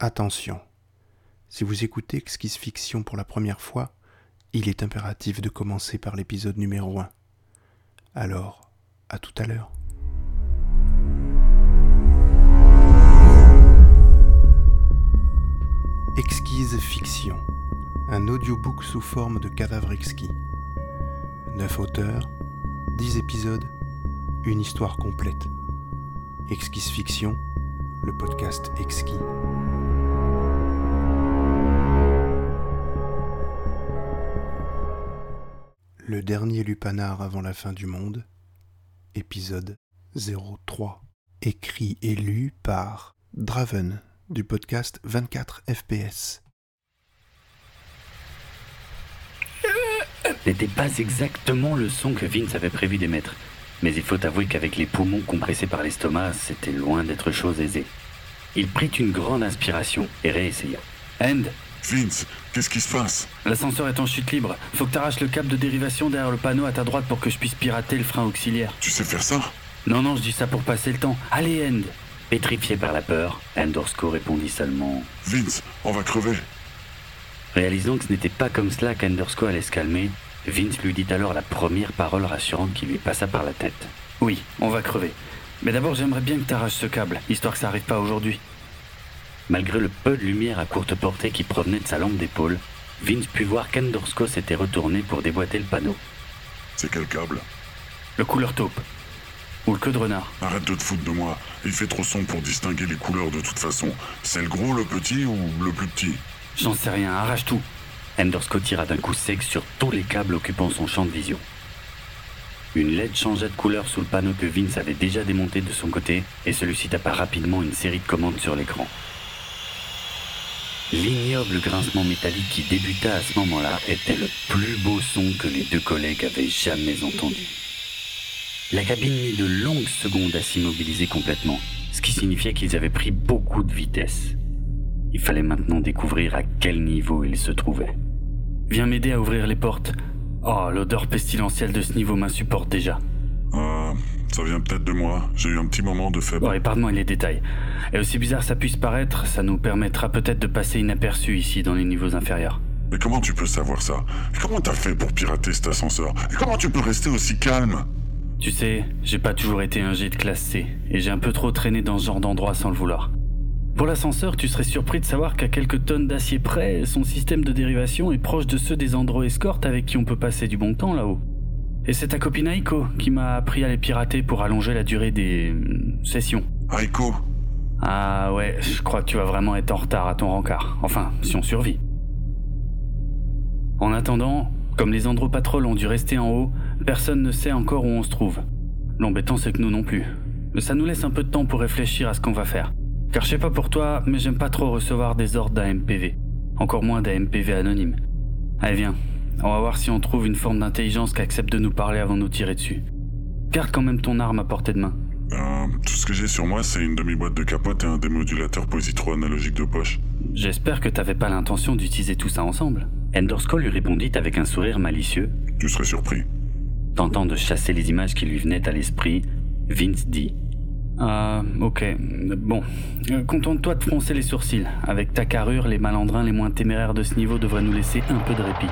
Attention, si vous écoutez Exquise Fiction pour la première fois, il est impératif de commencer par l'épisode numéro 1. Alors, à tout à l'heure. Exquise Fiction, un audiobook sous forme de cadavre exquis. Neuf auteurs, dix épisodes, une histoire complète. Exquise Fiction, le podcast exquis. Le dernier lupanar avant la fin du monde, épisode 03. Écrit et lu par Draven du podcast 24 FPS. N'était pas exactement le son que Vince avait prévu d'émettre. Mais il faut avouer qu'avec les poumons compressés par l'estomac, c'était loin d'être chose aisée. Il prit une grande inspiration et réessaya. End Vince, qu'est-ce qui se passe L'ascenseur est en chute libre. Faut que t'arraches le câble de dérivation derrière le panneau à ta droite pour que je puisse pirater le frein auxiliaire. Tu sais faire ça Non, non, je dis ça pour passer le temps. Allez, End Pétrifié par la peur, Endorsko répondit seulement Vince, on va crever. Réalisant que ce n'était pas comme cela qu'Endorsko allait se calmer, Vince lui dit alors la première parole rassurante qui lui passa par la tête. Oui, on va crever. Mais d'abord, j'aimerais bien que t'arraches ce câble, histoire que ça arrive pas aujourd'hui. Malgré le peu de lumière à courte portée qui provenait de sa lampe d'épaule, Vince put voir qu'Endorsko s'était retourné pour déboîter le panneau. C'est quel câble? Le couleur taupe. Ou le queue de renard. Arrête de te foutre de moi. Il fait trop sombre pour distinguer les couleurs de toute façon. C'est le gros, le petit ou le plus petit? J'en sais rien, arrache tout. Endorsko tira d'un coup sec sur tous les câbles occupant son champ de vision. Une LED changea de couleur sous le panneau que Vince avait déjà démonté de son côté et celui-ci tapa rapidement une série de commandes sur l'écran. L'ignoble grincement métallique qui débuta à ce moment-là était le plus beau son que les deux collègues avaient jamais entendu. La cabine mit de longues secondes à s'immobiliser complètement, ce qui signifiait qu'ils avaient pris beaucoup de vitesse. Il fallait maintenant découvrir à quel niveau ils se trouvaient. Viens m'aider à ouvrir les portes. Oh, l'odeur pestilentielle de ce niveau m'insupporte déjà. Ah, ça vient peut-être de moi. J'ai eu un petit moment de faible. Bon, épargne-moi les détails. Et aussi bizarre ça puisse paraître, ça nous permettra peut-être de passer inaperçu ici dans les niveaux inférieurs. Mais comment tu peux savoir ça? Et Comment t'as fait pour pirater cet ascenseur? Et comment tu peux rester aussi calme? Tu sais, j'ai pas toujours été un G de classe C, et j'ai un peu trop traîné dans ce genre d'endroit sans le vouloir. Pour l'ascenseur, tu serais surpris de savoir qu'à quelques tonnes d'acier près, son système de dérivation est proche de ceux des Andro Escort avec qui on peut passer du bon temps là-haut. Et c'est ta copine Aiko qui m'a appris à les pirater pour allonger la durée des hum, sessions. Aiko Ah ouais, je crois que tu vas vraiment être en retard à ton rencard. Enfin, si on survit. En attendant, comme les Andro Patrol ont dû rester en haut, personne ne sait encore où on se trouve. L'embêtant c'est que nous non plus. Mais ça nous laisse un peu de temps pour réfléchir à ce qu'on va faire. Car je sais pas pour toi, mais j'aime pas trop recevoir des ordres d'AMPV. Encore moins d'AMPV anonyme. Allez viens, on va voir si on trouve une forme d'intelligence qui accepte de nous parler avant de nous tirer dessus. Garde quand même ton arme à portée de main. Euh, Tout ce que j'ai sur moi, c'est une demi-boîte de capote et un démodulateur positron analogique de poche. J'espère que t'avais pas l'intention d'utiliser tout ça ensemble. Endorsko lui répondit avec un sourire malicieux, Tu serais surpris. tentant de chasser les images qui lui venaient à l'esprit. Vince dit Ah, ok. Bon. Euh, Contente-toi de froncer les sourcils. Avec ta carrure, les malandrins les moins téméraires de ce niveau devraient nous laisser un peu de répit.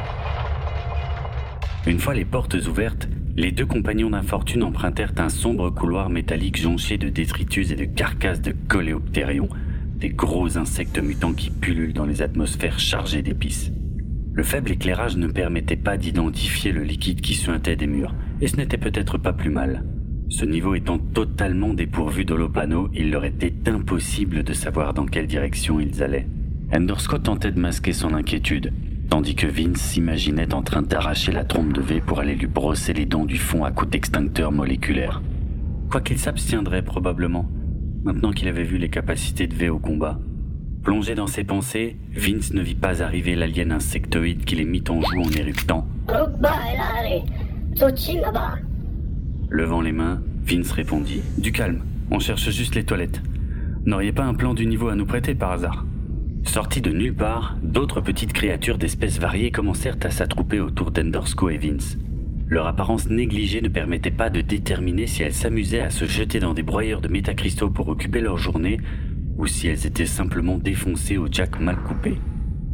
Une fois les portes ouvertes, les deux compagnons d'infortune empruntèrent un sombre couloir métallique jonché de détritus et de carcasses de coléoptérions, des gros insectes mutants qui pullulent dans les atmosphères chargées d'épices. Le faible éclairage ne permettait pas d'identifier le liquide qui suintait des murs, et ce n'était peut-être pas plus mal. Ce niveau étant totalement dépourvu d'holoplano, il leur était impossible de savoir dans quelle direction ils allaient. Endorsko tentait de masquer son inquiétude, tandis que Vince s'imaginait en train d'arracher la trompe de V pour aller lui brosser les dents du fond à coups d'extincteur moléculaire. Quoiqu'il s'abstiendrait probablement, maintenant qu'il avait vu les capacités de V au combat. Plongé dans ses pensées, Vince ne vit pas arriver l'alien insectoïde qui les mit en joue en éruptant. Levant les mains, Vince répondit Du calme, on cherche juste les toilettes. N'auriez pas un plan du niveau à nous prêter par hasard? Sortis de nulle part, d'autres petites créatures d'espèces variées commencèrent à s'attrouper autour d'Endorsko et Vince. Leur apparence négligée ne permettait pas de déterminer si elles s'amusaient à se jeter dans des broyeurs de métacristaux pour occuper leur journée, ou si elles étaient simplement défoncées au jack mal coupé.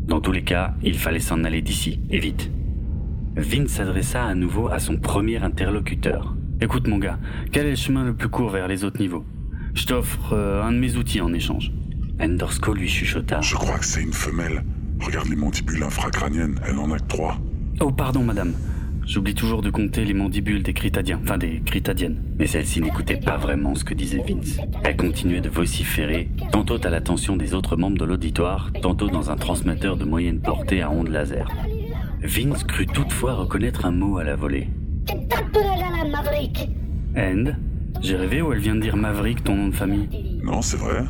Dans tous les cas, il fallait s'en aller d'ici, et vite. Vince s'adressa à nouveau à son premier interlocuteur. Écoute mon gars, quel est le chemin le plus court vers les autres niveaux? Je t'offre euh, un de mes outils en échange. Endersko lui chuchota. Je crois que c'est une femelle. Regarde les mandibules infracrâniennes, elle en a que trois. Oh pardon madame, J'oublie toujours de compter les mandibules des critadiens, enfin des critadiennes. Mais celle-ci n'écoutait pas vraiment ce que disait Vince. Elle continuait de vociférer, tantôt à l'attention des autres membres de l'auditoire, tantôt dans un transmetteur de moyenne portée à ondes laser. Vince crut toutefois reconnaître un mot à la volée. End J'ai rêvé ou elle vient de dire Maverick, ton nom de famille Non, c'est vrai.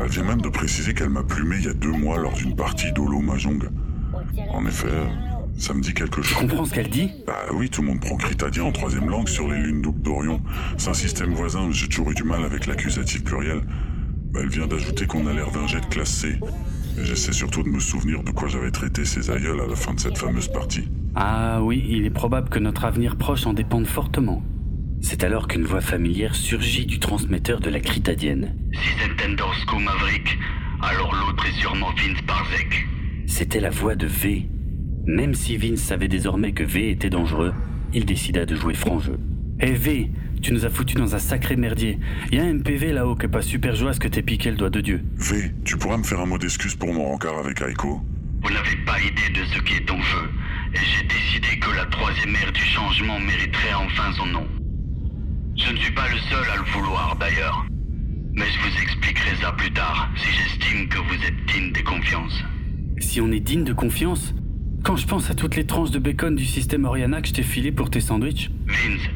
Elle vient même de préciser qu'elle m'a plumé il y a deux mois lors d'une partie d'Olo Mahjong. En effet, ça me dit quelque chose. Tu comprends ce qu'elle dit? Bah oui, tout le monde prend critadien en troisième langue sur les lunes doubles d'Orion. C'est un système voisin, j'ai toujours eu du mal avec l'accusatif pluriel. Bah, elle vient d'ajouter qu'on a l'air d'un jet de classe C. J'essaie surtout de me souvenir de quoi j'avais traité ses aïeuls à la fin de cette fameuse partie. Ah oui, il est probable que notre avenir proche en dépende fortement. C'est alors qu'une voix familière surgit du transmetteur de la critadienne. Si c'est Endersko Maverick, alors l'autre est sûrement Vince Barzek. C'était la voix de V, même si Vince savait désormais que V était dangereux, il décida de jouer franc jeu. Hé V, tu nous as foutu dans un sacré merdier. Y a un MPV là-haut qui est pas super joyeux que t'aies piqué le doigt de Dieu. V, tu pourras me faire un mot d'excuse pour mon rencard avec Aiko Vous n'avez pas idée de ce qui est en jeu, et j'ai décidé que la troisième ère du changement mériterait enfin son nom. Je ne suis pas le seul à le vouloir d'ailleurs. Mais je vous expliquerai ça plus tard, si j'estime que vous êtes digne de confiance. Si on est digne de confiance quand je pense à toutes les tranches de bacon du système Oriana que je t'ai filé pour tes sandwichs. Vince,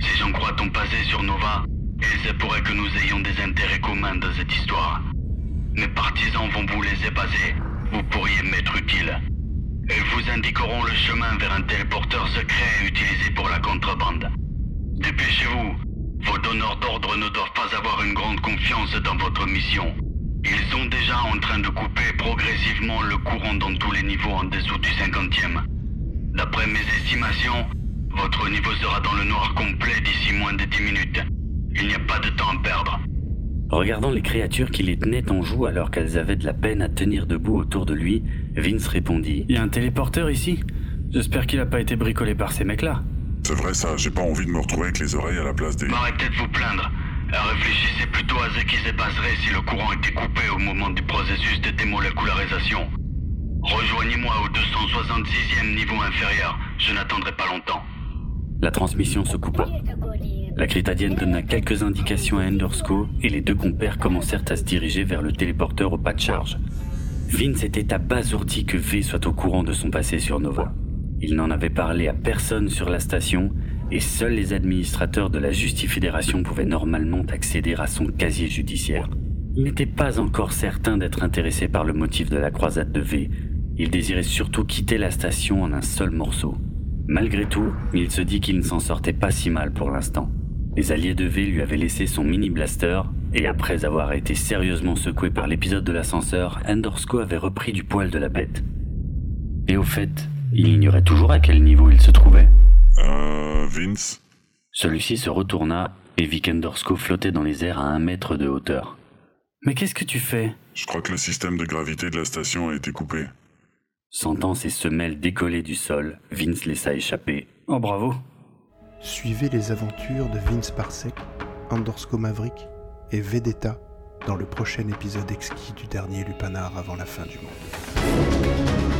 si j'en crois ton passé sur Nova, il se pourrait que nous ayons des intérêts communs dans cette histoire. Mes partisans vont vous les épaser. Vous pourriez m'être utile. Ils vous indiqueront le chemin vers un téléporteur secret utilisé pour la contrebande. Dépêchez-vous. Vos donneurs d'ordre ne doivent pas avoir une grande confiance dans votre mission. Ils sont déjà en train de couper progressivement le courant dans tous les niveaux en dessous du 50e. D'après mes estimations, votre niveau sera dans le noir complet d'ici moins de 10 minutes. Il n'y a pas de temps à perdre. Regardant les créatures qui les tenaient en joue alors qu'elles avaient de la peine à tenir debout autour de lui, Vince répondit Y a un téléporteur ici J'espère qu'il n'a pas été bricolé par ces mecs-là. C'est vrai ça, j'ai pas envie de me retrouver avec les oreilles à la place des... Arrêtez de vous plaindre. Réfléchissez plutôt à ce qui se passerait si le courant était coupé au moment du processus de démolécularisation. Rejoignez-moi au 266e niveau inférieur. Je n'attendrai pas longtemps. La transmission se coupa. La critadienne donna quelques indications à Endersko et les deux compères commencèrent à se diriger vers le téléporteur au pas de charge. Vince était abasourdi que V soit au courant de son passé sur Nova. Il n'en avait parlé à personne sur la station et seuls les administrateurs de la Justifédération pouvaient normalement accéder à son casier judiciaire. Il n'était pas encore certain d'être intéressé par le motif de la croisade de V. Il désirait surtout quitter la station en un seul morceau. Malgré tout, il se dit qu'il ne s'en sortait pas si mal pour l'instant. Les alliés de V lui avaient laissé son mini blaster, et après avoir été sérieusement secoué par l'épisode de l'ascenseur, Endorsko avait repris du poil de la bête. Et au fait, il ignorait toujours à quel niveau il se trouvait. Euh, Vince Celui-ci se retourna et vit qu'Endorsko flottait dans les airs à un mètre de hauteur. Mais qu'est-ce que tu fais? Je crois que le système de gravité de la station a été coupé. Sentant ses semelles décoller du sol, Vince laissa échapper. Oh bravo Suivez les aventures de Vince Parsec, Endorsko Maverick et Vedetta dans le prochain épisode exquis du dernier lupanar avant la fin du monde.